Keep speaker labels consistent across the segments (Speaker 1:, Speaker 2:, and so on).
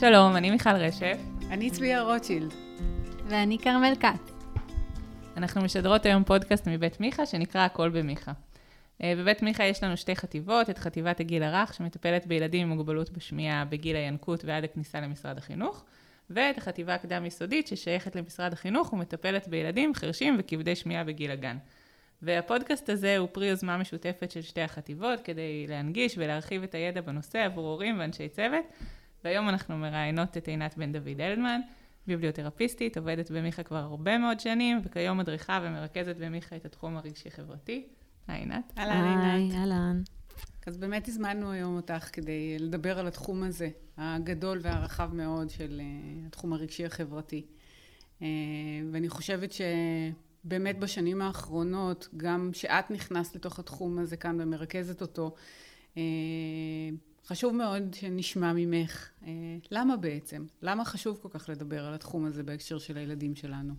Speaker 1: שלום, אני מיכל רשף.
Speaker 2: אני צביה רוטשילד.
Speaker 3: ואני כרמל כץ.
Speaker 1: אנחנו משדרות היום פודקאסט מבית מיכה, שנקרא הכל במיכה. אה, בבית מיכה יש לנו שתי חטיבות, את חטיבת הגיל הרך, שמטפלת בילדים עם מוגבלות בשמיעה בגיל הינקות ועד הכניסה למשרד החינוך, ואת החטיבה הקדם-יסודית, ששייכת למשרד החינוך ומטפלת בילדים חרשים וכבדי שמיעה בגיל הגן. והפודקאסט הזה הוא פרי יוזמה משותפת של שתי החטיבות, כדי להנגיש ולהרחיב את הידע בנושא עבור הורים ואנשי צוות. והיום אנחנו מראיינות את עינת בן דוד אלדמן, ביבליותרפיסטית, עובדת במיכה כבר הרבה מאוד שנים, וכיום מדריכה ומרכזת במיכה את התחום הרגשי-חברתי. היי עינת.
Speaker 3: אהלן עינת. היי, אהלן.
Speaker 2: אז באמת הזמנו היום אותך כדי לדבר על התחום הזה, הגדול והרחב מאוד של uh, התחום הרגשי-החברתי. Uh, ואני חושבת שבאמת בשנים האחרונות, גם שאת נכנסת לתוך התחום הזה כאן ומרכזת אותו, uh, חשוב מאוד שנשמע ממך, אה, למה בעצם? למה חשוב כל כך לדבר על התחום הזה בהקשר של הילדים שלנו?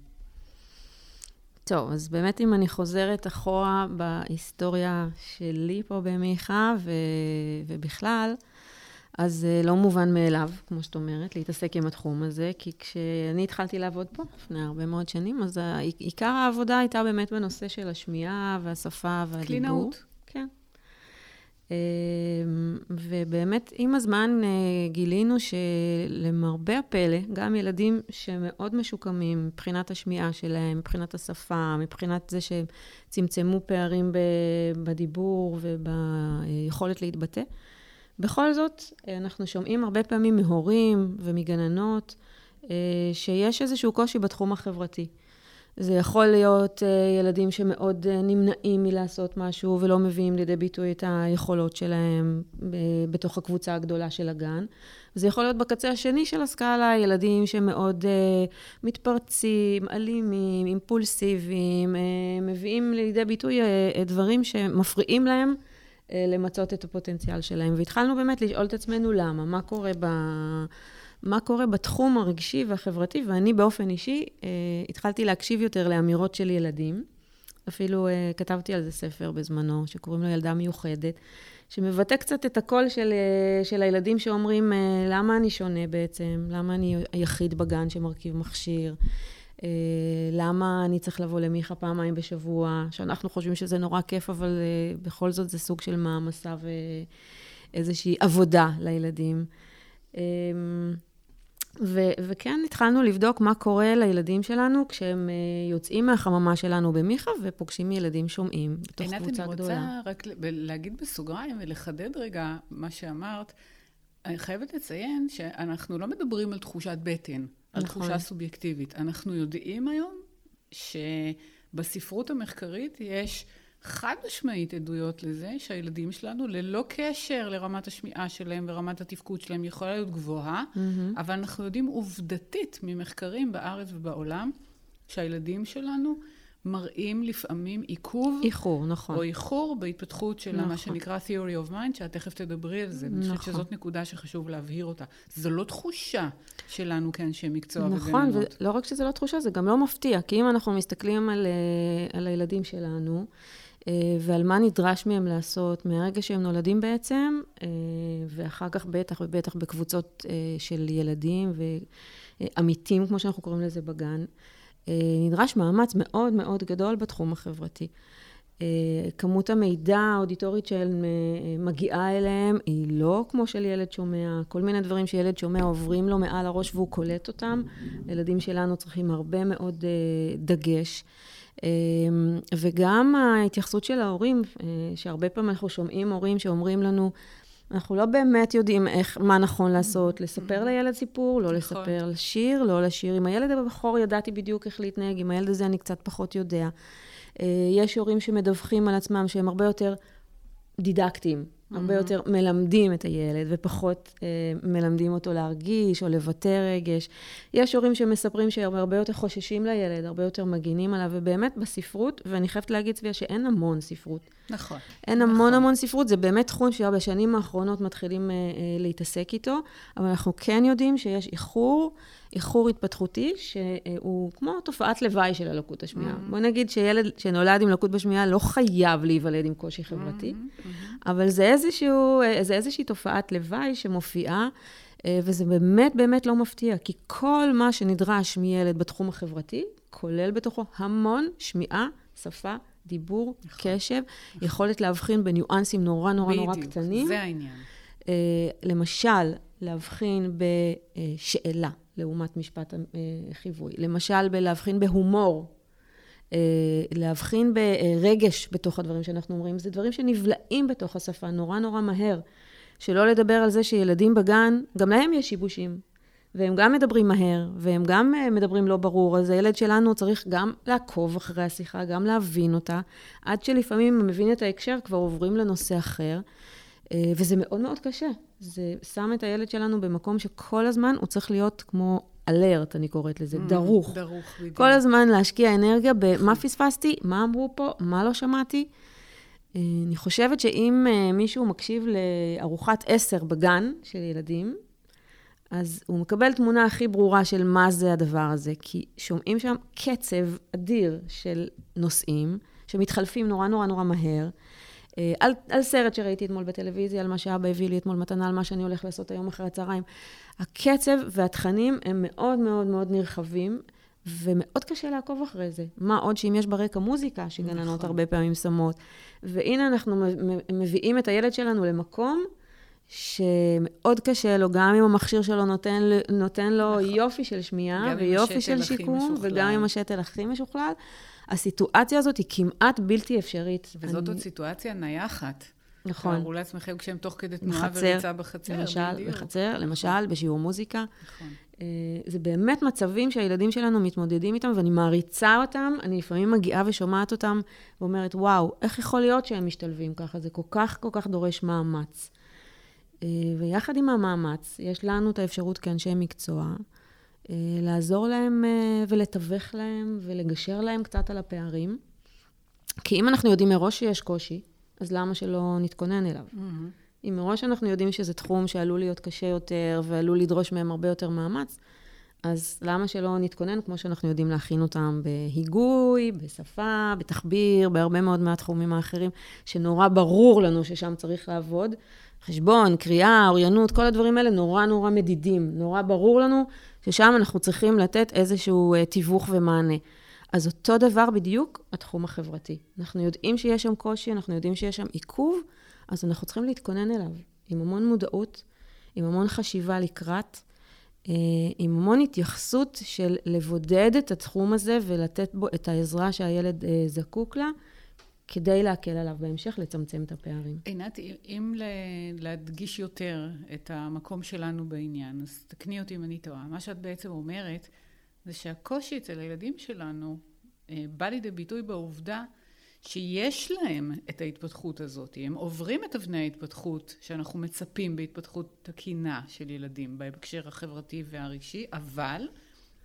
Speaker 3: טוב, אז באמת אם אני חוזרת אחורה בהיסטוריה שלי פה במיכה ו... ובכלל, אז זה לא מובן מאליו, כמו שאת אומרת, להתעסק עם התחום הזה, כי כשאני התחלתי לעבוד פה לפני הרבה מאוד שנים, אז עיקר העבודה הייתה באמת בנושא של השמיעה והשפה והדיבור.
Speaker 2: קלינאות.
Speaker 3: אמ, ובאמת, עם הזמן אה, גילינו שלמרבה הפלא, גם ילדים שמאוד משוקמים מבחינת השמיעה שלהם, מבחינת השפה, מבחינת זה שהם צמצמו פערים בדיבור וביכולת להתבטא, בכל זאת, אנחנו שומעים הרבה פעמים מהורים ומגננות אה, שיש איזשהו קושי בתחום החברתי. זה יכול להיות uh, ילדים שמאוד uh, נמנעים מלעשות משהו ולא מביאים לידי ביטוי את היכולות שלהם בתוך הקבוצה הגדולה של הגן. זה יכול להיות בקצה השני של הסקאלה, ילדים שמאוד uh, מתפרצים, אלימים, אימפולסיביים, מביאים לידי ביטוי דברים שמפריעים להם למצות את הפוטנציאל שלהם. והתחלנו באמת לשאול את עצמנו למה, מה קורה ב... מה קורה בתחום הרגשי והחברתי, ואני באופן אישי אה, התחלתי להקשיב יותר לאמירות של ילדים. אפילו אה, כתבתי על זה ספר בזמנו, שקוראים לו ילדה מיוחדת, שמבטא קצת את הקול של, אה, של הילדים שאומרים, אה, למה אני שונה בעצם? למה אני היחיד בגן שמרכיב מכשיר? אה, למה אני צריך לבוא למיכה פעמיים בשבוע? שאנחנו חושבים שזה נורא כיף, אבל אה, בכל זאת זה סוג של מעמסה ואיזושהי עבודה לילדים. אה, ו- וכן התחלנו לבדוק מה קורה לילדים שלנו כשהם uh, יוצאים מהחממה שלנו במיכה ופוגשים ילדים שומעים בתוך קבוצה גדולה.
Speaker 2: עינת, אני רוצה רק להגיד בסוגריים ולחדד רגע מה שאמרת. אני חייבת לציין שאנחנו לא מדברים על תחושת בטן, על נכון. תחושה סובייקטיבית. אנחנו יודעים היום שבספרות המחקרית יש... חד משמעית עדויות לזה שהילדים שלנו, ללא קשר לרמת השמיעה שלהם ורמת התפקוד שלהם, יכולה להיות גבוהה, mm-hmm. אבל אנחנו יודעים עובדתית ממחקרים בארץ ובעולם, שהילדים שלנו מראים לפעמים עיכוב.
Speaker 3: איחור, נכון.
Speaker 2: או איחור בהתפתחות של נכון. מה שנקרא theory of mind, שאת תכף תדברי על זה. נכון. אני חושבת שזאת נקודה שחשוב להבהיר אותה. זו לא תחושה שלנו כאנשי מקצוע
Speaker 3: נכון, וגננות. נכון, ולא רק שזה לא תחושה, זה גם לא מפתיע. כי אם אנחנו מסתכלים על, אה, על הילדים שלנו, ועל מה נדרש מהם לעשות מהרגע שהם נולדים בעצם, אה, ואחר כך בטח ובטח בקבוצות אה, של ילדים ועמיתים, כמו שאנחנו קוראים לזה בגן, נדרש מאמץ מאוד מאוד גדול בתחום החברתי. כמות המידע האודיטורית שמגיעה אליהם היא לא כמו של ילד שומע, כל מיני דברים שילד שומע עוברים לו מעל הראש והוא קולט אותם. הילדים שלנו צריכים הרבה מאוד דגש. אמ, וגם ההתייחסות של ההורים, אה, שהרבה פעמים אנחנו שומעים הורים שאומרים לנו, אנחנו לא באמת יודעים איך, מה נכון לעשות, לספר לילד סיפור, לא נכון. לספר לשיר, לא לשיר. עם הילד הבכור ידעתי בדיוק איך להתנהג, עם הילד הזה אני קצת פחות יודע. אה, יש הורים שמדווחים על עצמם שהם הרבה יותר דידקטיים. הרבה יותר מלמדים את הילד ופחות אה, מלמדים אותו להרגיש או לבטא רגש. יש הורים שמספרים שהם הרבה יותר חוששים לילד, הרבה יותר מגינים עליו, ובאמת בספרות, ואני חייבת להגיד, צביה, שאין המון ספרות.
Speaker 2: נכון.
Speaker 3: אין נכון. המון המון ספרות, זה באמת תחום שבשנים האחרונות מתחילים אה, אה, להתעסק איתו, אבל אנחנו כן יודעים שיש איחור. איחור התפתחותי, שהוא כמו תופעת לוואי של הלקות השמיעה. Mm-hmm. בוא נגיד שילד שנולד עם לקות בשמיעה לא חייב להיוולד עם קושי חברתי, mm-hmm. אבל זה, איזשהו, זה איזושהי תופעת לוואי שמופיעה. אה, וזה באמת באמת לא מפתיע, כי כל מה שנדרש מילד בתחום החברתי, כולל בתוכו המון שמיעה, שפה, דיבור, נכון, קשב, נכון. יכולת להבחין בניואנסים נורא נורא בדיוק, נורא קטנים. בדיוק,
Speaker 2: זה העניין.
Speaker 3: Uh, למשל, להבחין בשאלה לעומת משפט חיווי. למשל, בלהבחין בהומור. Uh, להבחין ברגש בתוך הדברים שאנחנו אומרים. זה דברים שנבלעים בתוך השפה נורא נורא מהר. שלא לדבר על זה שילדים בגן, גם להם יש שיבושים. והם גם מדברים מהר, והם גם אה, מדברים לא ברור, אז הילד שלנו צריך גם לעקוב אחרי השיחה, גם להבין אותה, עד שלפעמים, אם מבין את ההקשר, כבר עוברים לנושא אחר, אה, וזה מאוד מאוד קשה. זה שם את הילד שלנו במקום שכל הזמן הוא צריך להיות כמו אלרט, אני קוראת לזה, mm, דרוך.
Speaker 2: דרוך, בדיוק.
Speaker 3: כל הזמן להשקיע אנרגיה במה פספסתי, מה אמרו פה, מה לא שמעתי. אה, אני חושבת שאם מישהו מקשיב לארוחת עשר בגן של ילדים, אז הוא מקבל תמונה הכי ברורה של מה זה הדבר הזה, כי שומעים שם קצב אדיר של נושאים, שמתחלפים נורא נורא נורא מהר. אה, על, על סרט שראיתי אתמול בטלוויזיה, על מה שאבא הביא לי אתמול מתנה, על מה שאני הולך לעשות היום אחרי הצהריים. הקצב והתכנים הם מאוד מאוד מאוד נרחבים, ומאוד קשה לעקוב אחרי זה. מה עוד שאם יש ברקע מוזיקה, שגננות נכון. הרבה פעמים שמות. והנה אנחנו מביאים את הילד שלנו למקום שמאוד קשה לו, גם אם המכשיר שלו נותן, נותן לו נכון. יופי של שמיעה ויופי של שיקום, וגם עם השתל הכי משוכלל, הסיטואציה הזאת היא כמעט בלתי אפשרית.
Speaker 2: וזאת אני... עוד סיטואציה נייחת.
Speaker 3: נכון.
Speaker 2: תארו לעצמכם כשהם תוך כדי תנועה וריצה בחצר,
Speaker 3: למשל, בדיוק. בחצר, למשל, בשיעור מוזיקה. נכון. אה, זה באמת מצבים שהילדים שלנו מתמודדים איתם, ואני מעריצה אותם. אני לפעמים מגיעה ושומעת אותם ואומרת, וואו, איך יכול להיות שהם משתלבים ככה? זה כל כך, כל כך דורש מאמץ. אה, ויחד עם המאמץ, יש לנו את האפשרות כאנשי מקצוע לעזור להם אה, ולתווך להם ולגשר להם קצת על הפערים. כי אם אנחנו יודעים מראש שיש קושי, אז למה שלא נתכונן אליו? Mm-hmm. אם מראש אנחנו יודעים שזה תחום שעלול להיות קשה יותר ועלול לדרוש מהם הרבה יותר מאמץ, אז למה שלא נתכונן כמו שאנחנו יודעים להכין אותם בהיגוי, בשפה, בתחביר, בהרבה מאוד מהתחומים האחרים, שנורא ברור לנו ששם צריך לעבוד, חשבון, קריאה, אוריינות, כל הדברים האלה נורא נורא מדידים. נורא ברור לנו ששם אנחנו צריכים לתת איזשהו uh, תיווך ומענה. אז אותו דבר בדיוק התחום החברתי. אנחנו יודעים שיש שם קושי, אנחנו יודעים שיש שם עיכוב, אז אנחנו צריכים להתכונן אליו עם המון מודעות, עם המון חשיבה לקראת, uh, עם המון התייחסות של לבודד את התחום הזה ולתת בו את העזרה שהילד uh, זקוק לה. כדי להקל עליו בהמשך, לצמצם את הפערים.
Speaker 2: עינת, אם להדגיש יותר את המקום שלנו בעניין, אז תקני אותי אם אני טועה. מה שאת בעצם אומרת, זה שהקושי אצל הילדים שלנו אה, בא לידי ביטוי בעובדה שיש להם את ההתפתחות הזאת. הם עוברים את אבני ההתפתחות שאנחנו מצפים בהתפתחות תקינה של ילדים בהקשר החברתי והרגשי, אבל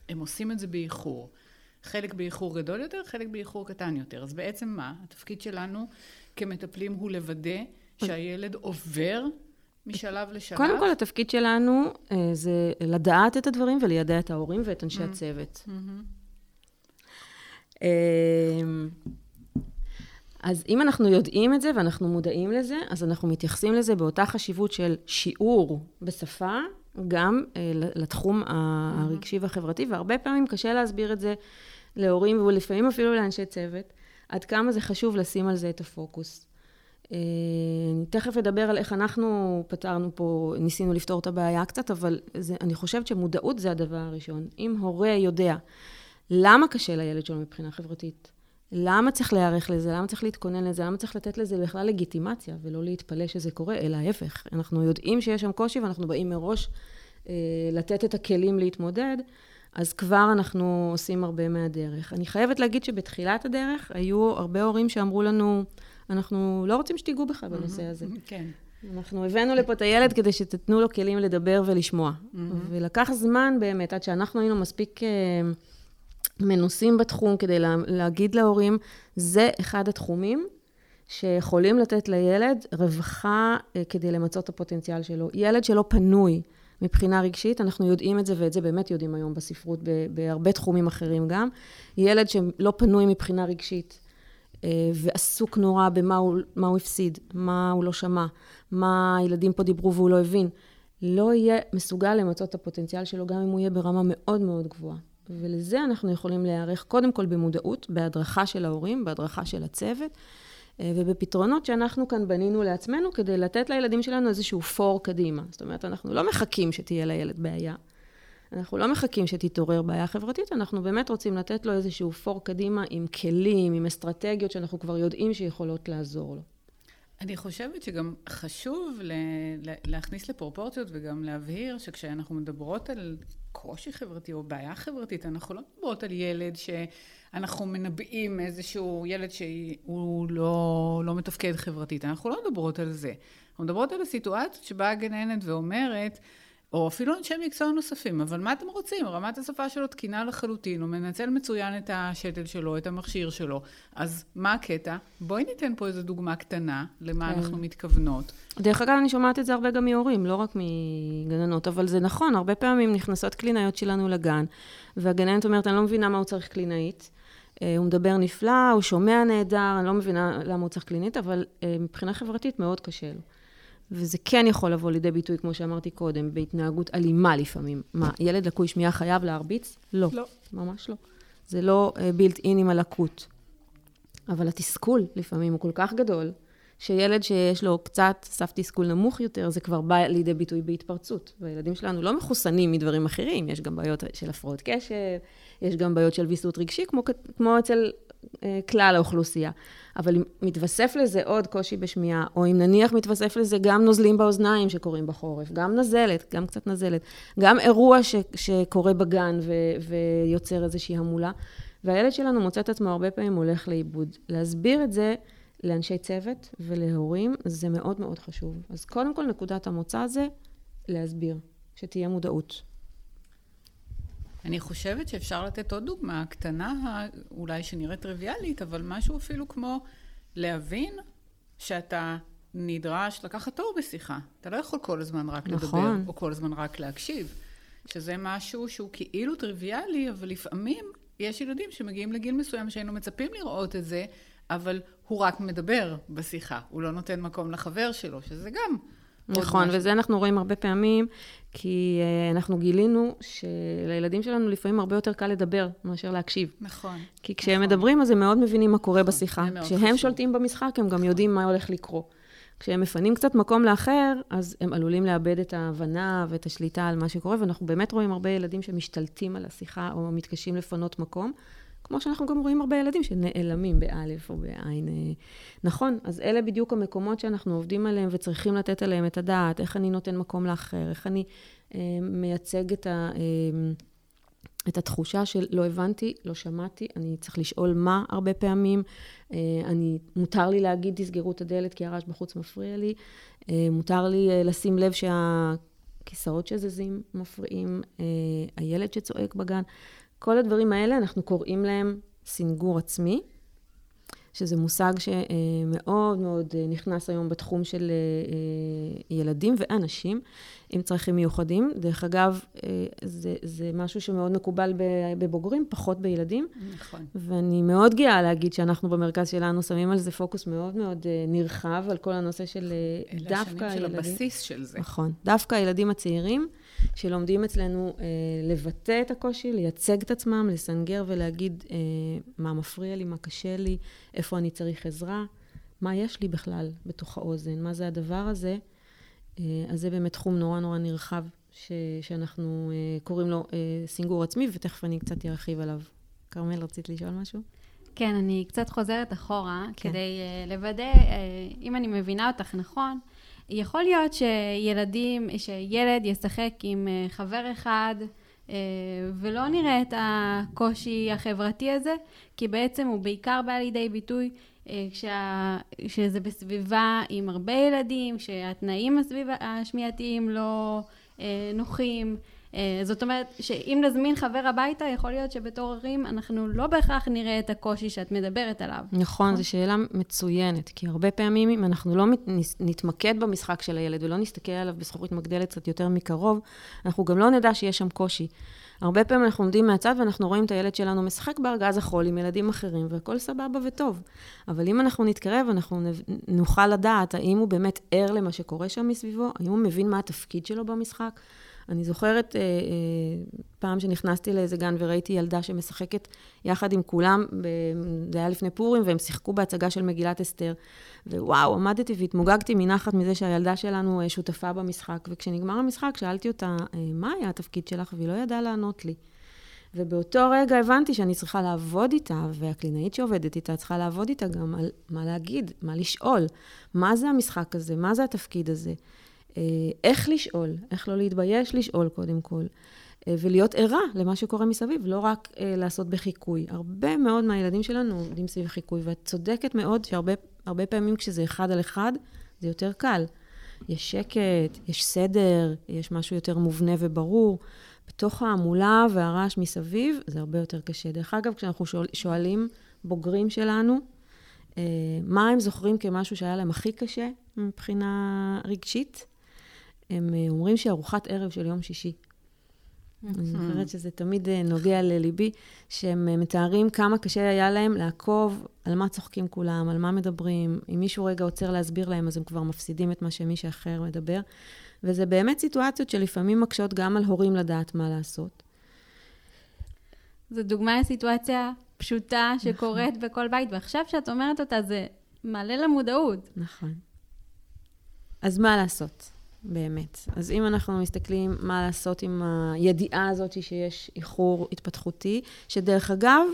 Speaker 2: הם עושים את זה באיחור. חלק באיחור גדול יותר, חלק באיחור קטן יותר. אז בעצם מה? התפקיד שלנו כמטפלים הוא לוודא שהילד עובר משלב לשלב.
Speaker 3: קודם כל, התפקיד שלנו אה, זה לדעת את הדברים וליידע את ההורים ואת אנשי mm-hmm. הצוות. Mm-hmm. אז אם אנחנו יודעים את זה ואנחנו מודעים לזה, אז אנחנו מתייחסים לזה באותה חשיבות של שיעור בשפה, גם אה, לתחום הרגשי והחברתי, והרבה פעמים קשה להסביר את זה להורים ולפעמים אפילו לאנשי צוות, עד כמה זה חשוב לשים על זה את הפוקוס. אה, אני תכף אדבר על איך אנחנו פתרנו פה, ניסינו לפתור את הבעיה קצת, אבל זה, אני חושבת שמודעות זה הדבר הראשון. אם הורה יודע למה קשה לילד שלו מבחינה חברתית, למה צריך להיערך לזה, למה צריך להתכונן לזה, למה צריך לתת לזה בכלל לגיטימציה, ולא להתפלא שזה קורה, אלא ההפך. אנחנו יודעים שיש שם קושי ואנחנו באים מראש אה, לתת את הכלים להתמודד. אז כבר אנחנו עושים הרבה מהדרך. אני חייבת להגיד שבתחילת הדרך היו הרבה הורים שאמרו לנו, אנחנו לא רוצים שתיגעו בך בנושא הזה.
Speaker 2: כן.
Speaker 3: אנחנו הבאנו לפה את הילד כדי שתתנו לו כלים לדבר ולשמוע. ולקח זמן באמת, עד שאנחנו היינו מספיק אה, מנוסים בתחום כדי לה, להגיד להורים, זה אחד התחומים שיכולים לתת לילד רווחה אה, כדי למצות את הפוטנציאל שלו. ילד שלא פנוי מבחינה רגשית, אנחנו יודעים את זה, ואת זה באמת יודעים היום בספרות, בהרבה תחומים אחרים גם. ילד שלא פנוי מבחינה רגשית, אה, ועסוק נורא במה הוא, הוא הפסיד, מה הוא לא שמע, מה הילדים פה דיברו והוא לא הבין. לא יהיה מסוגל למצות את הפוטנציאל שלו, גם אם הוא יהיה ברמה מאוד מאוד גבוהה. ולזה אנחנו יכולים להיערך קודם כל במודעות, בהדרכה של ההורים, בהדרכה של הצוות, אה, ובפתרונות שאנחנו כאן בנינו לעצמנו כדי לתת לילדים שלנו איזשהו פור קדימה. זאת אומרת, אנחנו לא מחכים שתהיה לילד בעיה. אנחנו לא מחכים שתתעורר בעיה חברתית, אנחנו באמת רוצים לתת לו איזשהו פור קדימה עם כלים, עם אסטרטגיות שאנחנו כבר יודעים שיכולות לעזור לו.
Speaker 2: אני חושבת שגם חשוב להכניס לפרופורציות וגם להבהיר שכשאנחנו מדברות על קושי חברתי או בעיה חברתית, אנחנו לא מדברות על ילד שאנחנו מנבאים איזשהו ילד שהוא לא, לא מתפקד חברתית, אנחנו לא מדברות על זה. אנחנו מדברות על הסיטואציות שבה הגננת ואומרת, או אפילו אנשי מקצוע נוספים, אבל מה אתם רוצים? רמת השפה שלו תקינה לחלוטין, הוא מנצל מצוין את השתל שלו, את המכשיר שלו, אז מה הקטע? בואי ניתן פה איזו דוגמה קטנה למה כן. אנחנו מתכוונות.
Speaker 3: דרך אגב, אני שומעת את זה הרבה גם מהורים, לא רק מגננות, אבל זה נכון, הרבה פעמים נכנסות קלינאיות שלנו לגן, והגננת אומרת, אני לא מבינה מה הוא צריך קלינאית. אה, הוא מדבר נפלא, הוא שומע נהדר, אני לא מבינה למה הוא צריך קלינית, אבל אה, מבחינה חברתית מאוד קשה לו. וזה כן יכול לבוא לידי ביטוי, כמו שאמרתי קודם, בהתנהגות אלימה לפעמים. מה, ילד לקוי שמיעה חייב להרביץ? לא. לא. ממש לא. זה לא בילט uh, אין עם הלקות. אבל התסכול לפעמים הוא כל כך גדול, שילד שיש לו קצת סף תסכול נמוך יותר, זה כבר בא לידי ביטוי בהתפרצות. והילדים שלנו לא מחוסנים מדברים אחרים, יש גם בעיות של הפרעות קשב, יש גם בעיות של ויסות רגשי, כמו, כמו אצל אה, כלל האוכלוסייה. אבל אם מתווסף לזה עוד קושי בשמיעה, או אם נניח מתווסף לזה גם נוזלים באוזניים שקורים בחורף, גם נזלת, גם קצת נזלת, גם אירוע ש, שקורה בגן ו, ויוצר איזושהי המולה, והילד שלנו מוצא את עצמו הרבה פעמים הולך לאיבוד. להסביר את זה לאנשי צוות ולהורים, זה מאוד מאוד חשוב. אז קודם כל, נקודת המוצא זה להסביר, שתהיה מודעות.
Speaker 2: אני חושבת שאפשר לתת עוד דוגמה קטנה, אולי שנראית טריוויאלית, אבל משהו אפילו כמו להבין שאתה נדרש לקחת תור בשיחה. אתה לא יכול כל הזמן רק נכון. לדבר, או כל הזמן רק להקשיב. שזה משהו שהוא כאילו טריוויאלי, אבל לפעמים יש ילדים שמגיעים לגיל מסוים שהיינו מצפים לראות את זה, אבל הוא רק מדבר בשיחה, הוא לא נותן מקום לחבר שלו, שזה גם
Speaker 3: נכון, וזה אנחנו רואים הרבה פעמים, כי uh, אנחנו גילינו שלילדים שלנו לפעמים הרבה יותר קל לדבר מאשר להקשיב.
Speaker 2: נכון.
Speaker 3: כי כשהם נכון. מדברים, אז הם מאוד מבינים מה קורה נכון, בשיחה. כשהם חשוב. שולטים במשחק, הם גם יודעים מה הולך לקרות. כשהם מפנים קצת מקום לאחר, אז הם עלולים לאבד את ההבנה ואת השליטה על מה שקורה, ואנחנו באמת רואים הרבה ילדים שמשתלטים על השיחה או מתקשים לפנות מקום. כמו שאנחנו גם רואים הרבה ילדים שנעלמים באלף או בעין. אה, נכון, אז אלה בדיוק המקומות שאנחנו עובדים עליהם וצריכים לתת עליהם את הדעת, איך אני נותן מקום לאחר, איך אני אה, מייצג את, ה, אה, את התחושה של לא הבנתי, לא שמעתי, אני צריך לשאול מה הרבה פעמים, אה, אני, מותר לי להגיד תסגרו את הדלת כי הרעש בחוץ מפריע לי, אה, מותר לי אה, לשים לב שה... כיסאות שזזים מפריעים, אה, הילד שצועק בגן. כל הדברים האלה, אנחנו קוראים להם סינגור עצמי, שזה מושג שמאוד מאוד נכנס היום בתחום של אה, ילדים ואנשים עם צרכים מיוחדים. דרך אגב, אה, זה, זה משהו שמאוד מקובל בבוגרים, פחות בילדים.
Speaker 2: נכון.
Speaker 3: ואני מאוד גאה להגיד שאנחנו במרכז שלנו שמים על זה פוקוס מאוד מאוד אה, נרחב, על כל הנושא של דווקא
Speaker 2: הילדים. אלה השנים של הבסיס של זה.
Speaker 3: נכון. דווקא הילדים הצעירים. שלומדים אצלנו אה, לבטא את הקושי, לייצג את עצמם, לסנגר ולהגיד אה, מה מפריע לי, מה קשה לי, איפה אני צריך עזרה, מה יש לי בכלל בתוך האוזן, מה זה הדבר הזה. אה, אז זה באמת תחום נורא נורא נרחב, ש, שאנחנו אה, קוראים לו אה, סינגור עצמי, ותכף אני קצת ארחיב עליו. כרמל, רצית לשאול משהו?
Speaker 4: כן, אני קצת חוזרת אחורה, כן. כדי uh, לוודא, uh, אם אני מבינה אותך נכון, יכול להיות שילדים, שילד ישחק עם אה, חבר אחד אה, ולא נראה את הקושי החברתי הזה, כי בעצם הוא בעיקר בא לידי ביטוי אה, כשה, שזה בסביבה עם הרבה ילדים, שהתנאים השמיעתיים לא נוחים. אה, זאת אומרת שאם נזמין חבר הביתה, יכול להיות שבתור הורים אנחנו לא בהכרח נראה את הקושי שאת מדברת עליו.
Speaker 3: נכון, נכון? זו שאלה מצוינת, כי הרבה פעמים אם אנחנו לא נתמקד במשחק של הילד ולא נסתכל עליו בזכוכית מגדלת קצת יותר מקרוב, אנחנו גם לא נדע שיש שם קושי. הרבה פעמים אנחנו עומדים מהצד ואנחנו רואים את הילד שלנו משחק בארגז החול עם ילדים אחרים, והכל סבבה וטוב. אבל אם אנחנו נתקרב, אנחנו נוכל לדעת האם הוא באמת ער למה שקורה שם מסביבו, האם הוא מבין מה התפקיד שלו במשחק. אני זוכרת אה, אה, פעם שנכנסתי לאיזה גן וראיתי ילדה שמשחקת יחד עם כולם, ב, זה היה לפני פורים, והם שיחקו בהצגה של מגילת אסתר. ווואו, עמדתי והתמוגגתי מנחת מזה שהילדה שלנו אה, שותפה במשחק. וכשנגמר המשחק, שאלתי אותה, אה, מה היה התפקיד שלך? והיא לא ידעה לענות לי. ובאותו רגע הבנתי שאני צריכה לעבוד איתה, והקלינאית שעובדת איתה צריכה לעבוד איתה גם על מה להגיד, מה לשאול, מה זה המשחק הזה, מה זה התפקיד הזה. אה, איך לשאול, איך לא להתבייש לשאול קודם כל, אה, ולהיות ערה למה שקורה מסביב, לא רק אה, לעשות בחיקוי. הרבה מאוד מהילדים שלנו עובדים סביב חיקוי, ואת צודקת מאוד שהרבה פעמים כשזה אחד על אחד, זה יותר קל. יש שקט, יש סדר, יש משהו יותר מובנה וברור. בתוך ההמולה והרעש מסביב, זה הרבה יותר קשה. דרך אגב, כשאנחנו שואל, שואלים בוגרים שלנו, מה הם זוכרים כמשהו שהיה להם הכי קשה מבחינה רגשית, הם אה, אומרים שארוחת ערב של יום שישי. אני זוכרת שזה תמיד אה, נוגע לליבי, שהם אה, מתארים כמה קשה היה להם לעקוב על מה צוחקים כולם, על מה מדברים. אם מישהו רגע עוצר להסביר להם, אז הם כבר מפסידים את מה שמישהו אחר מדבר. וזה באמת סיטואציות שלפעמים מקשות גם על הורים לדעת מה לעשות.
Speaker 4: זו דוגמה לסיטואציה פשוטה שקורית נכון. בכל בית, ועכשיו שאת אומרת אותה, זה מעלה למודעות.
Speaker 3: נכון. אז מה לעשות? באמת. אז אם אנחנו מסתכלים מה לעשות עם הידיעה הזאת שיש איחור התפתחותי, שדרך אגב,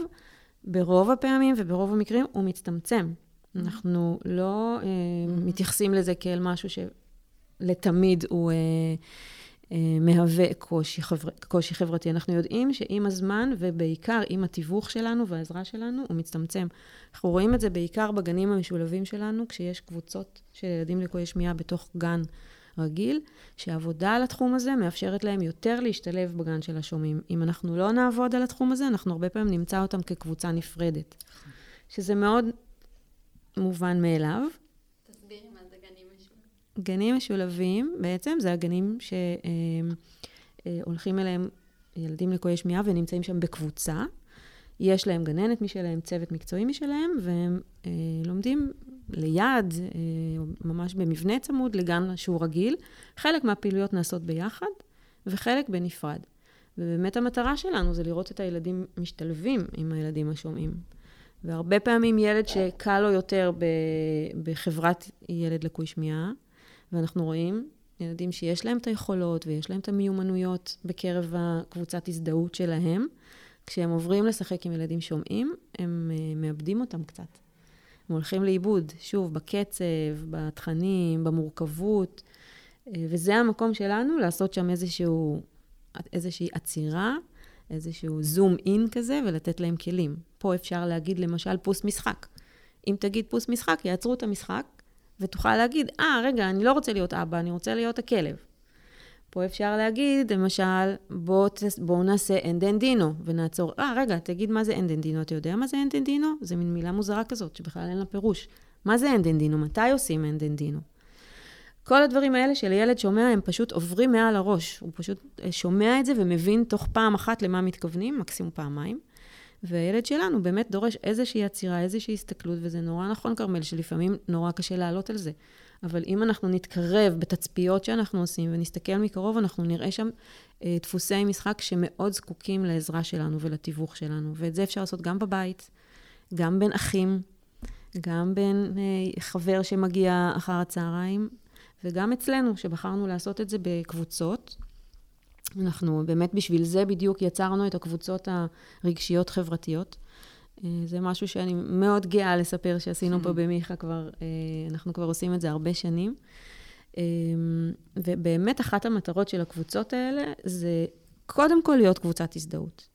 Speaker 3: ברוב הפעמים וברוב המקרים הוא מצטמצם. אנחנו לא אה, מתייחסים לזה כאל משהו שלתמיד הוא אה, אה, מהווה קושי, חבר, קושי חברתי. אנחנו יודעים שעם הזמן, ובעיקר עם התיווך שלנו והעזרה שלנו, הוא מצטמצם. אנחנו רואים את זה בעיקר בגנים המשולבים שלנו, כשיש קבוצות של ילדים לקויי שמיעה בתוך גן. רגיל, שהעבודה על התחום הזה מאפשרת להם יותר להשתלב בגן של השומעים. אם אנחנו לא נעבוד על התחום הזה, אנחנו הרבה פעמים נמצא אותם כקבוצה נפרדת. שזה מאוד מובן מאליו.
Speaker 4: תסבירי מה זה גנים משולבים.
Speaker 3: גנים משולבים, בעצם, זה הגנים שהולכים אליהם ילדים לקויי שמיעה ונמצאים שם בקבוצה. יש להם גננת משלהם, צוות מקצועי משלהם, והם אה, לומדים ליד, אה, ממש במבנה צמוד לגן שהוא רגיל. חלק מהפעילויות נעשות ביחד, וחלק בנפרד. ובאמת המטרה שלנו זה לראות את הילדים משתלבים עם הילדים השומעים. והרבה פעמים ילד שקל לו יותר בחברת ילד לקוי שמיעה, ואנחנו רואים ילדים שיש להם את היכולות ויש להם את המיומנויות בקרב הקבוצת הזדהות שלהם, כשהם עוברים לשחק עם ילדים שומעים, הם uh, מאבדים אותם קצת. הם הולכים לאיבוד, שוב, בקצב, בתכנים, במורכבות, uh, וזה המקום שלנו לעשות שם איזשהו, איזושהי עצירה, איזשהו זום אין כזה, ולתת להם כלים. פה אפשר להגיד למשל פוס משחק. אם תגיד פוס משחק, יעצרו את המשחק, ותוכל להגיד, אה, ah, רגע, אני לא רוצה להיות אבא, אני רוצה להיות הכלב. פה אפשר להגיד, למשל, בואו בוא נעשה אנדנדינו, ונעצור. אה, רגע, תגיד מה זה אנדנדינו. אתה יודע מה זה אנדנדינו? זה מין מילה מוזרה כזאת, שבכלל אין לה פירוש. מה זה אנדנדינו? מתי עושים אנדנדינו? כל הדברים האלה של ילד שומע, הם פשוט עוברים מעל הראש. הוא פשוט אה, שומע את זה ומבין תוך פעם אחת למה מתכוונים, מקסימום פעמיים. והילד שלנו באמת דורש איזושהי עצירה, איזושהי הסתכלות, וזה נורא נכון, כרמל, שלפעמים נורא קשה לעלות על זה. אבל אם אנחנו נתקרב בתצפיות שאנחנו עושים ונסתכל מקרוב, אנחנו נראה שם אה, דפוסי משחק שמאוד זקוקים לעזרה שלנו ולתיווך שלנו. ואת זה אפשר לעשות גם בבית, גם בין אחים, גם בין אה, חבר שמגיע אחר הצהריים, וגם אצלנו, שבחרנו לעשות את זה בקבוצות. אנחנו באמת בשביל זה בדיוק יצרנו את הקבוצות הרגשיות חברתיות. אה, זה משהו שאני מאוד גאה לספר שעשינו פה mm. במיכה כבר, אה, אנחנו כבר עושים את זה הרבה שנים. אה, ובאמת אחת המטרות של הקבוצות האלה זה קודם כל להיות קבוצת הזדהות.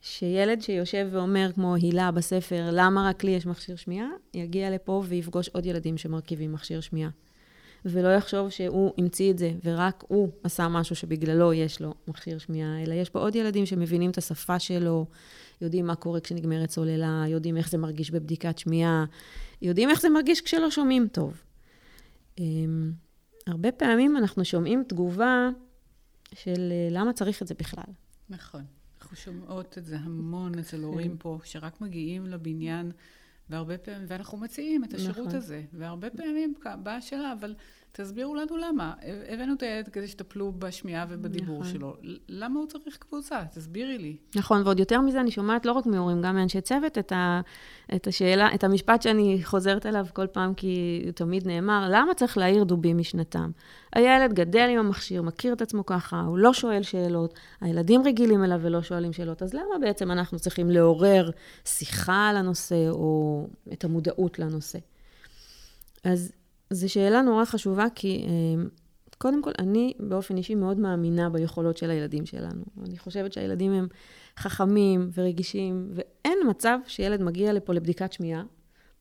Speaker 3: שילד שיושב ואומר, כמו הילה בספר, למה רק לי יש מכשיר שמיעה, יגיע לפה ויפגוש עוד ילדים שמרכיבים מכשיר שמיעה. ולא יחשוב שהוא המציא את זה, ורק הוא עשה משהו שבגללו יש לו מכשיר שמיעה, אלא יש פה עוד ילדים שמבינים את השפה שלו, יודעים מה קורה כשנגמרת סוללה, יודעים איך זה מרגיש בבדיקת שמיעה, יודעים איך זה מרגיש כשלא שומעים טוב. Um, הרבה פעמים אנחנו שומעים תגובה של אה, למה צריך את זה בכלל.
Speaker 2: נכון. אנחנו שומעות את זה המון אצל הורים
Speaker 3: כן.
Speaker 2: פה, שרק מגיעים לבניין, והרבה פעמים, ואנחנו מציעים את השירות
Speaker 3: נכון.
Speaker 2: הזה, והרבה פעמים באה השאלה, אבל תסבירו לנו למה. הבאנו את הילד כדי שתטפלו בשמיעה ובדיבור
Speaker 3: נכון.
Speaker 2: שלו. למה הוא צריך קבוצה? תסבירי לי.
Speaker 3: נכון, ועוד יותר מזה, אני שומעת לא רק מהורים, גם מאנשי צוות, את, ה, את השאלה, את המשפט שאני חוזרת אליו כל פעם, כי הוא תמיד נאמר, למה צריך להעיר דובים משנתם? הילד גדל עם המכשיר, מכיר את עצמו ככה, הוא לא שואל שאלות, הילדים רגילים אליו ולא שואלים שאלות, אז למה בעצם אנחנו צריכים לעורר שיחה על הנושא, או את המודעות לנושא? אז זו שאלה נורא חשובה, כי אה, קודם כל, אני באופן אישי מאוד מאמינה ביכולות של הילדים שלנו. אני חושבת שהילדים הם חכמים ורגישים, ואין מצב שילד מגיע לפה לבדיקת שמיעה,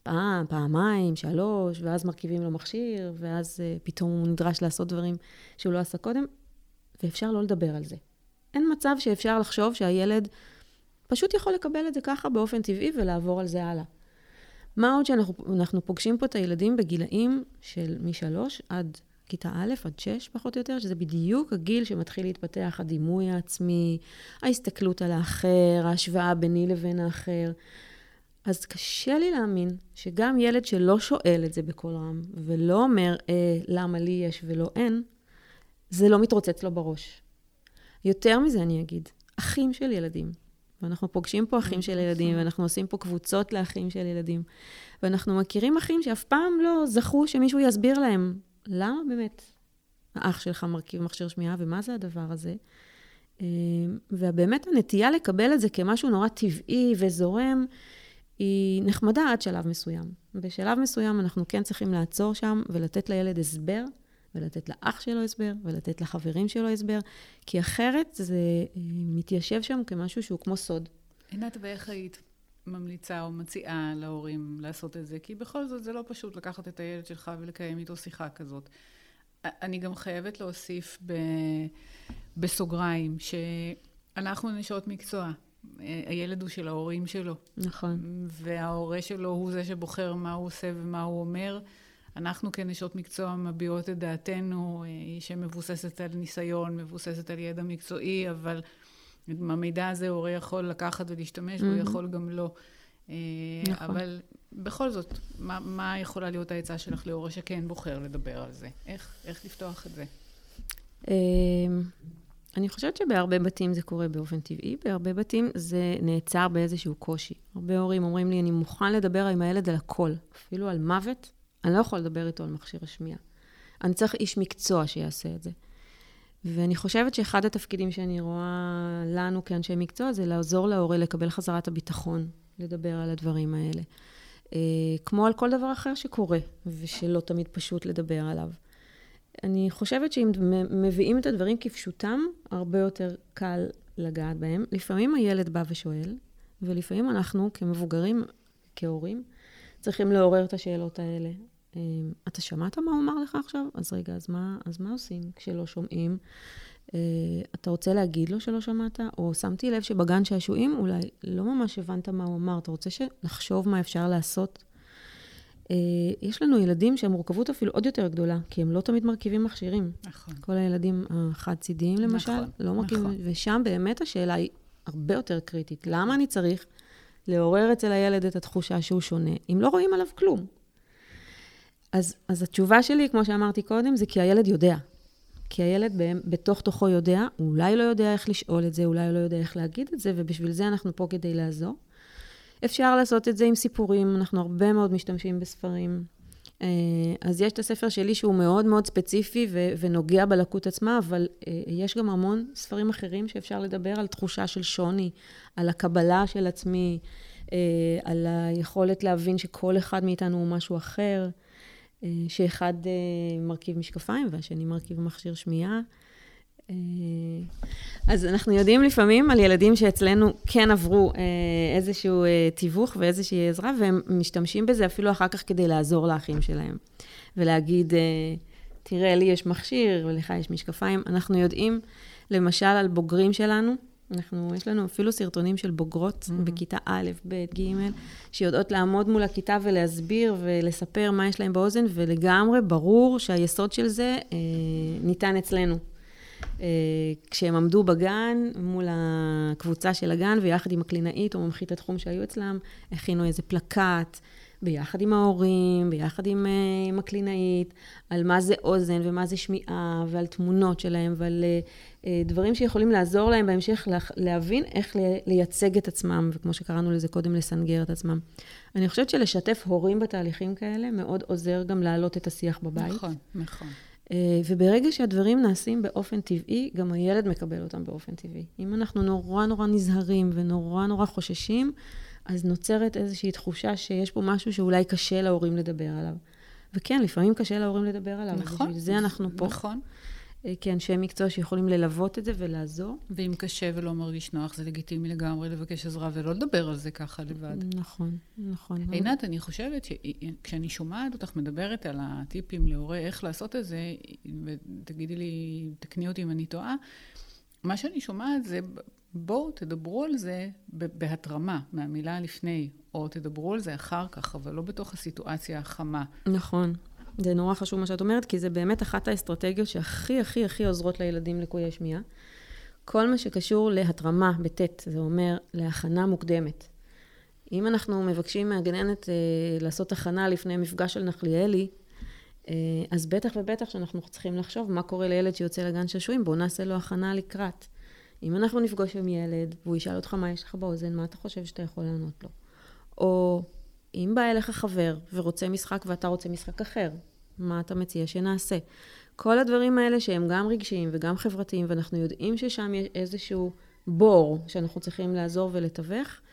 Speaker 3: פעם, פעמיים, שלוש, ואז מרכיבים לו מכשיר, ואז uh, פתאום הוא נדרש לעשות דברים שהוא לא עשה קודם, ואפשר לא לדבר על זה. אין מצב שאפשר לחשוב שהילד פשוט יכול לקבל את זה ככה באופן טבעי ולעבור על זה הלאה. מה עוד שאנחנו פוגשים פה את הילדים בגילאים של משלוש עד כיתה א' עד שש, פחות או יותר, שזה בדיוק הגיל שמתחיל להתפתח הדימוי העצמי, ההסתכלות על האחר, ההשוואה ביני לבין האחר. אז קשה לי להאמין שגם ילד שלא שואל את זה בקול רם, ולא אומר, אה, למה לי יש ולא אין, זה לא מתרוצץ לו בראש. יותר מזה אני אגיד, אחים של ילדים, ואנחנו פוגשים פה אחים של ילדים, ואנחנו עושים פה קבוצות לאחים של ילדים, ואנחנו מכירים אחים שאף פעם לא זכו שמישהו יסביר להם למה באמת האח שלך מרכיב מכשיר שמיעה, ומה זה הדבר הזה? ובאמת הנטייה לקבל את זה כמשהו נורא טבעי וזורם, היא נחמדה עד שלב מסוים. בשלב מסוים אנחנו כן צריכים לעצור שם ולתת לילד הסבר, ולתת לאח שלו הסבר, ולתת לחברים שלו הסבר, כי אחרת זה מתיישב שם כמשהו שהוא כמו סוד.
Speaker 2: עינת, ואיך היית ממליצה או מציעה להורים לעשות את זה? כי בכל זאת זה לא פשוט לקחת את הילד שלך ולקיים איתו שיחה כזאת. אני גם חייבת להוסיף ב... בסוגריים, שאנחנו נשות מקצוע. הילד הוא של ההורים שלו.
Speaker 3: נכון.
Speaker 2: וההורה שלו הוא זה שבוחר מה הוא עושה ומה הוא אומר. אנחנו כנשות מקצוע מביעות את דעתנו, היא שמבוססת על ניסיון, מבוססת על ידע מקצועי, אבל המידע הזה הורה יכול לקחת ולהשתמש, והוא יכול גם לא. נכון. אבל בכל זאת, מה, מה יכולה להיות העצה שלך להורה שכן בוחר לדבר על זה? איך, איך לפתוח את זה?
Speaker 3: אני חושבת שבהרבה בתים זה קורה באופן טבעי, בהרבה בתים זה נעצר באיזשהו קושי. הרבה הורים אומרים לי, אני מוכן לדבר עם הילד על הכל, אפילו על מוות, אני לא יכול לדבר איתו על מכשיר השמיעה. אני צריך איש מקצוע שיעשה את זה. ואני חושבת שאחד התפקידים שאני רואה לנו כאנשי מקצוע זה לעזור להורה לקבל חזרה את הביטחון, לדבר על הדברים האלה. כמו על כל דבר אחר שקורה, ושלא תמיד פשוט לדבר עליו. אני חושבת שאם מביאים את הדברים כפשוטם, הרבה יותר קל לגעת בהם. לפעמים הילד בא ושואל, ולפעמים אנחנו כמבוגרים, כהורים, צריכים לעורר את השאלות האלה. אתה שמעת מה הוא אמר לך עכשיו? אז רגע, אז מה, אז מה עושים כשלא שומעים? אתה רוצה להגיד לו שלא שמעת? או שמתי לב שבגן שעשועים אולי לא ממש הבנת מה הוא אמר. אתה רוצה שנחשוב מה אפשר לעשות? יש לנו ילדים שהמורכבות אפילו עוד יותר גדולה, כי הם לא תמיד מרכיבים מכשירים.
Speaker 2: נכון.
Speaker 3: כל הילדים החד-צידיים למשל,
Speaker 2: נכון,
Speaker 3: לא מרכיבים,
Speaker 2: נכון.
Speaker 3: ושם באמת השאלה היא הרבה יותר קריטית. למה אני צריך לעורר אצל הילד את התחושה שהוא שונה, אם לא רואים עליו כלום? אז, אז התשובה שלי, כמו שאמרתי קודם, זה כי הילד יודע. כי הילד בתוך תוכו יודע, הוא אולי לא יודע איך לשאול את זה, אולי לא יודע איך להגיד את זה, ובשביל זה אנחנו פה כדי לעזור. אפשר לעשות את זה עם סיפורים, אנחנו הרבה מאוד משתמשים בספרים. אז יש את הספר שלי שהוא מאוד מאוד ספציפי ו- ונוגע בלקות עצמה, אבל יש גם המון ספרים אחרים שאפשר לדבר על תחושה של שוני, על הקבלה של עצמי, על היכולת להבין שכל אחד מאיתנו הוא משהו אחר, שאחד מרכיב משקפיים והשני מרכיב מכשיר שמיעה. אז אנחנו יודעים לפעמים על ילדים שאצלנו כן עברו איזשהו תיווך ואיזושהי עזרה, והם משתמשים בזה אפילו אחר כך כדי לעזור לאחים שלהם. ולהגיד, תראה, לי יש מכשיר ולך יש משקפיים. אנחנו יודעים, למשל, על בוגרים שלנו, אנחנו, יש לנו אפילו סרטונים של בוגרות mm-hmm. בכיתה א', ב', ג', שיודעות לעמוד מול הכיתה ולהסביר ולספר מה יש להם באוזן, ולגמרי ברור שהיסוד של זה אה, ניתן אצלנו. אה, כשהם עמדו בגן מול הקבוצה של הגן, ויחד עם הקלינאית או מומחית התחום שהיו אצלם, הכינו איזה פלקט. ביחד עם ההורים, ביחד עם, אה, עם הקלינאית, על מה זה אוזן ומה זה שמיעה, ועל תמונות שלהם, ועל אה, דברים שיכולים לעזור להם בהמשך להבין איך לייצג את עצמם, וכמו שקראנו לזה קודם, לסנגר את עצמם. אני חושבת שלשתף הורים בתהליכים כאלה מאוד עוזר גם להעלות את השיח בבית.
Speaker 2: נכון, נכון.
Speaker 3: אה, וברגע שהדברים נעשים באופן טבעי, גם הילד מקבל אותם באופן טבעי. אם אנחנו נורא נורא נזהרים ונורא נורא חוששים, אז נוצרת איזושהי תחושה שיש פה משהו שאולי קשה להורים לדבר עליו. וכן, לפעמים קשה להורים לדבר עליו.
Speaker 2: נכון.
Speaker 3: בשביל זה אנחנו פה.
Speaker 2: נכון.
Speaker 3: אה, כאנשי מקצוע שיכולים ללוות את זה ולעזור.
Speaker 2: ואם קשה ולא מרגיש נוח, זה לגיטימי לגמרי לבקש עזרה ולא לדבר על זה ככה לבד.
Speaker 3: נכון, נכון.
Speaker 2: עינת, אני חושבת שכשאני שומעת אותך מדברת על הטיפים להורה איך לעשות את זה, ותגידי לי, תקני אותי אם אני טועה, מה שאני שומעת זה, בואו תדברו על זה בהתרמה, מהמילה לפני, או תדברו על זה אחר כך, אבל לא בתוך הסיטואציה החמה.
Speaker 3: נכון. זה נורא חשוב מה שאת אומרת, כי זה באמת אחת האסטרטגיות שהכי הכי הכי עוזרות לילדים לקויי שמיעה. כל מה שקשור להתרמה, בטית, זה אומר להכנה מוקדמת. אם אנחנו מבקשים מהגננת אה, לעשות הכנה לפני מפגש של נחליאלי, אז בטח ובטח שאנחנו צריכים לחשוב מה קורה לילד שיוצא לגן שעשועים, בואו נעשה לו הכנה לקראת. אם אנחנו נפגוש עם ילד, והוא ישאל אותך מה יש לך באוזן, מה אתה חושב שאתה יכול לענות לו? או אם בא אליך חבר ורוצה משחק ואתה רוצה משחק אחר, מה אתה מציע שנעשה? כל הדברים האלה שהם גם רגשיים וגם חברתיים, ואנחנו יודעים ששם יש איזשהו בור שאנחנו צריכים לעזור ולתווך, אה,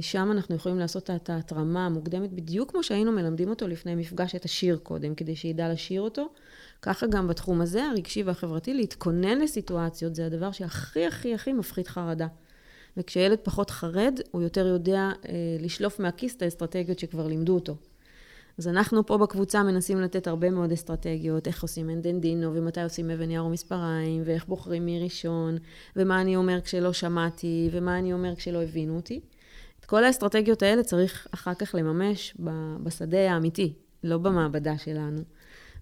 Speaker 3: שם אנחנו יכולים לעשות את ההתרמה המוקדמת, בדיוק כמו שהיינו מלמדים אותו לפני מפגש את השיר קודם, כדי שידע לשיר אותו. ככה גם בתחום הזה, הרגשי והחברתי, להתכונן לסיטואציות, זה הדבר שהכי הכי הכי מפחית חרדה. וכשילד פחות חרד, הוא יותר יודע אה, לשלוף מהכיס את האסטרטגיות שכבר לימדו אותו. אז אנחנו פה בקבוצה מנסים לתת הרבה מאוד אסטרטגיות, איך עושים אנדנדינו, ומתי עושים אבן יער ומספריים, ואיך בוחרים מי ראשון, ומה אני אומר כשלא שמעתי, ומה אני אומר כשלא הבינו אותי. את כל האסטרטגיות האלה צריך אחר כך לממש בשדה האמיתי, לא במעבדה שלנו.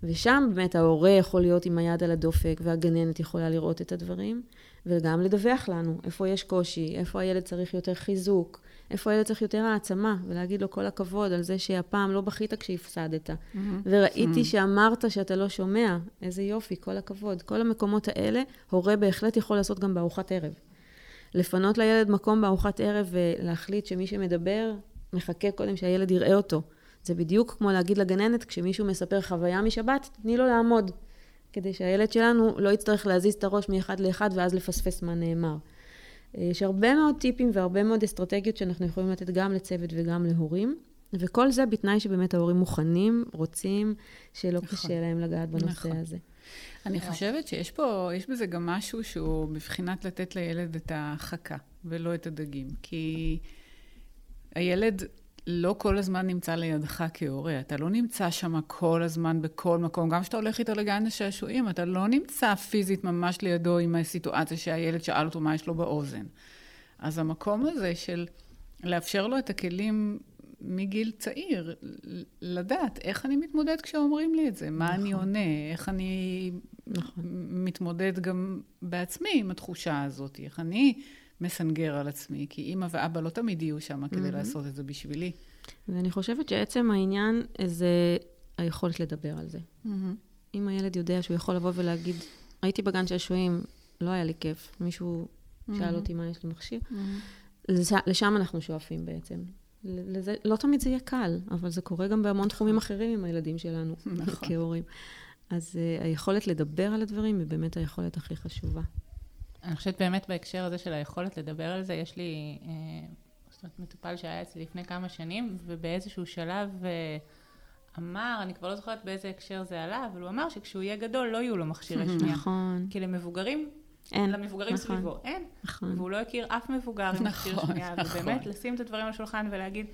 Speaker 3: ושם באמת ההורה יכול להיות עם היד על הדופק, והגננת יכולה לראות את הדברים, וגם לדווח לנו איפה יש קושי, איפה הילד צריך יותר חיזוק, איפה הילד צריך יותר העצמה, ולהגיד לו כל הכבוד על זה שהפעם לא בכית כשהפסדת. Mm-hmm. וראיתי mm-hmm. שאמרת שאתה לא שומע, איזה יופי, כל הכבוד. כל המקומות האלה, הורה בהחלט יכול לעשות גם בארוחת ערב. לפנות לילד מקום בארוחת ערב ולהחליט שמי שמדבר, מחכה קודם שהילד יראה אותו. זה בדיוק כמו להגיד לגננת, כשמישהו מספר חוויה משבת, תני לו לעמוד. כדי שהילד שלנו לא יצטרך להזיז את הראש מאחד לאחד ואז לפספס מה נאמר. יש הרבה מאוד טיפים והרבה מאוד אסטרטגיות שאנחנו יכולים לתת גם לצוות וגם להורים, וכל זה בתנאי שבאמת ההורים מוכנים, רוצים, שלא נכון. קשה להם לגעת בנושא נכון. הזה.
Speaker 2: אני חושבת שיש פה, יש בזה גם משהו שהוא בבחינת לתת לילד את החכה ולא את הדגים. כי הילד לא כל הזמן נמצא לידך כהורה. אתה לא נמצא שם כל הזמן בכל מקום. גם כשאתה הולך איתו לגן השעשועים, אתה לא נמצא פיזית ממש לידו עם הסיטואציה שהילד שאל אותו מה יש לו באוזן. אז המקום הזה של לאפשר לו את הכלים מגיל צעיר, לדעת איך אני מתמודד כשאומרים לי את זה, מה נכון. אני עונה, איך אני נכון. מתמודד גם בעצמי עם התחושה הזאת, איך אני מסנגר על עצמי, כי אימא ואבא לא תמיד יהיו שם כדי mm-hmm. לעשות את זה בשבילי.
Speaker 3: ואני חושבת שעצם העניין זה היכולת לדבר על זה. Mm-hmm. אם הילד יודע שהוא יכול לבוא ולהגיד, הייתי בגן שעשועים, לא היה לי כיף, מישהו mm-hmm. שאל אותי מה יש לי מכשיר, mm-hmm. לשם אנחנו שואפים בעצם. לזה, לא תמיד זה יהיה קל, אבל זה קורה גם בהמון תחומים אחרים עם הילדים שלנו, נכון. כהורים. אז uh, היכולת לדבר על הדברים היא באמת היכולת הכי חשובה.
Speaker 1: אני חושבת באמת בהקשר הזה של היכולת לדבר על זה, יש לי, אה, זאת אומרת, מטופל שהיה אצלי לפני כמה שנים, ובאיזשהו שלב אה, אמר, אני כבר לא זוכרת באיזה הקשר זה עלה, אבל הוא אמר שכשהוא יהיה גדול לא יהיו לו מכשירי שמיעה.
Speaker 3: נכון.
Speaker 1: כי למבוגרים, אין. למבוגרים נכון. סביבו אין. נכון. והוא לא הכיר אף מבוגר עם מכשיר נכון, שמיעה, נכון. ובאמת לשים את הדברים על השולחן ולהגיד,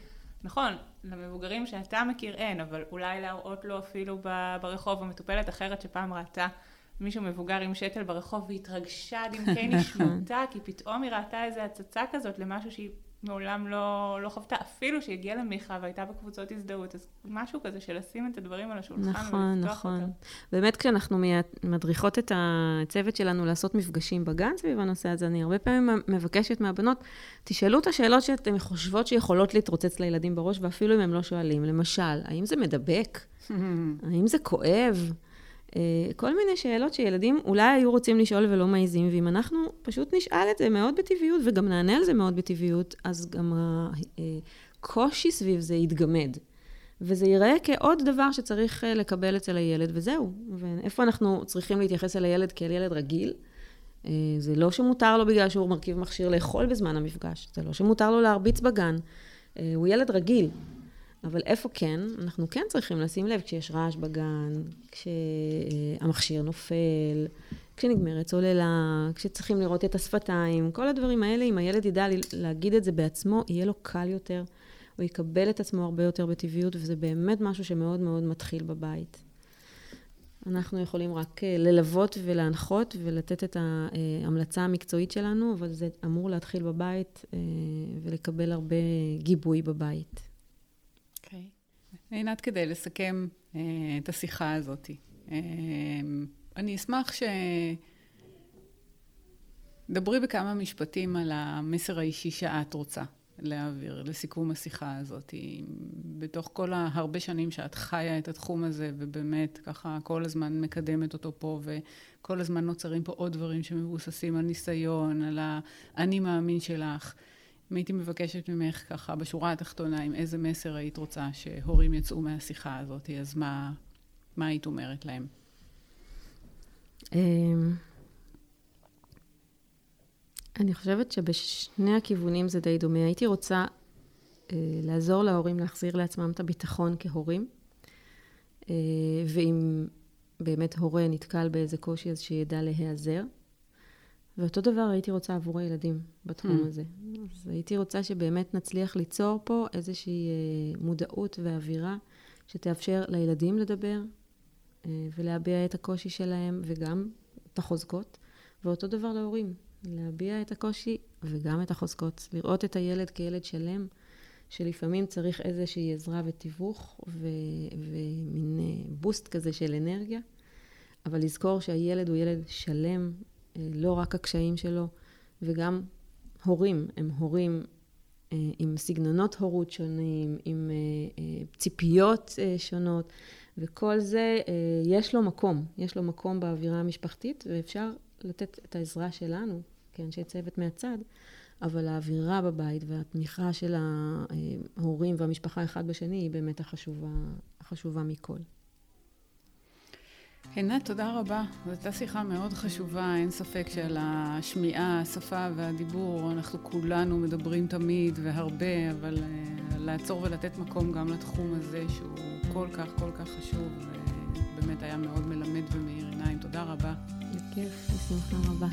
Speaker 1: נכון, למבוגרים שאתה מכיר אין, אבל אולי להראות לו אפילו ברחוב, המטופלת אחרת שפעם ראתה מישהו מבוגר עם שתל ברחוב והתרגשה עד עמקי נשמתה, כי פתאום היא ראתה איזו הצצה כזאת למשהו שהיא מעולם לא, לא חוותה, אפילו שהגיעה למיכה והייתה בקבוצות הזדהות, אז משהו כזה של לשים את הדברים על השולחן
Speaker 3: נכון,
Speaker 1: ולפתוח
Speaker 3: נכון.
Speaker 1: אותם.
Speaker 3: באמת כשאנחנו מדריכות את הצוות שלנו לעשות מפגשים בגן סביב הנושא הזה, אני הרבה פעמים מבקשת מהבנות, תשאלו את השאלות שאתן חושבות שיכולות להתרוצץ לילדים בראש, ואפילו אם הם לא שואלים. למשל, האם זה מדבק? האם זה כואב? אה, כל מיני שאלות שילדים אולי היו רוצים לשאול ולא מעיזים, ואם אנחנו פשוט נשאל את זה מאוד בטבעיות, וגם נענה על זה מאוד בטבעיות, אז גם הקושי סביב זה יתגמד. וזה ייראה כעוד דבר שצריך אה, לקבל אצל הילד, וזהו. ואיפה אנחנו צריכים להתייחס אל הילד כאל ילד רגיל? אה, זה לא שמותר לו בגלל שהוא מרכיב מכשיר לאכול בזמן המפגש, זה לא שמותר לו להרביץ בגן. הוא ילד רגיל, אבל איפה כן? אנחנו כן צריכים לשים לב כשיש רעש בגן, כשהמכשיר נופל, כשנגמרת צוללה, כשצריכים לראות את השפתיים, כל הדברים האלה, אם הילד ידע להגיד את זה בעצמו, יהיה לו קל יותר, הוא יקבל את עצמו הרבה יותר בטבעיות, וזה באמת משהו שמאוד מאוד מתחיל בבית. אנחנו יכולים רק אה, ללוות ולהנחות ולתת את ההמלצה המקצועית שלנו, אבל זה אמור להתחיל בבית אה, ולקבל הרבה גיבוי בבית.
Speaker 2: עינת, כדי לסכם uh, את השיחה הזאת, uh, אני אשמח ש... דברי בכמה משפטים על המסר האישי שאת רוצה להעביר לסיכום השיחה הזאת. בתוך כל ההרבה שנים שאת חיה את התחום הזה, ובאמת ככה כל הזמן מקדמת אותו פה, וכל הזמן נוצרים פה עוד דברים שמבוססים על ניסיון, על האני מאמין שלך. אם הייתי מבקשת ממך ככה בשורה התחתונה, עם איזה מסר היית רוצה שהורים יצאו מהשיחה הזאת, אז מה, מה היית אומרת להם?
Speaker 3: אמ, אני חושבת שבשני הכיוונים זה די דומה. הייתי רוצה אה, לעזור להורים להחזיר לעצמם את הביטחון כהורים, אה, ואם באמת הורה נתקל באיזה קושי, אז שידע להיעזר. ואותו דבר הייתי רוצה עבור הילדים בתחום mm. הזה. אז הייתי רוצה שבאמת נצליח ליצור פה איזושהי אה, מודעות ואווירה שתאפשר לילדים לדבר אה, ולהביע את הקושי שלהם וגם את החוזקות, ואותו דבר להורים, להביע את הקושי וגם את החוזקות. לראות את הילד כילד שלם, שלפעמים צריך איזושהי עזרה ותיווך ו- ומין אה, בוסט כזה של אנרגיה, אבל לזכור שהילד הוא ילד שלם, לא רק הקשיים שלו, וגם הורים, הם הורים אה, עם סגנונות הורות שונים, עם אה, אה, ציפיות שונות, וכל זה, יש לו מקום, יש לו מקום באווירה המשפחתית, ואפשר לתת את העזרה שלנו, כאנשי צוות מהצד, אבל האווירה בבית והתמיכה של ההורים והמשפחה אחד בשני היא באמת החשובה, החשובה מכל.
Speaker 2: עינת, תודה רבה. זו הייתה שיחה מאוד חשובה, אין ספק שעל השמיעה, השפה והדיבור, אנחנו כולנו מדברים תמיד והרבה, אבל uh, לעצור ולתת מקום גם לתחום הזה, שהוא כל כך כל כך חשוב, ובאמת היה מאוד מלמד ומאיר עיניים. תודה רבה.
Speaker 3: בכיף, בשמחה רבה.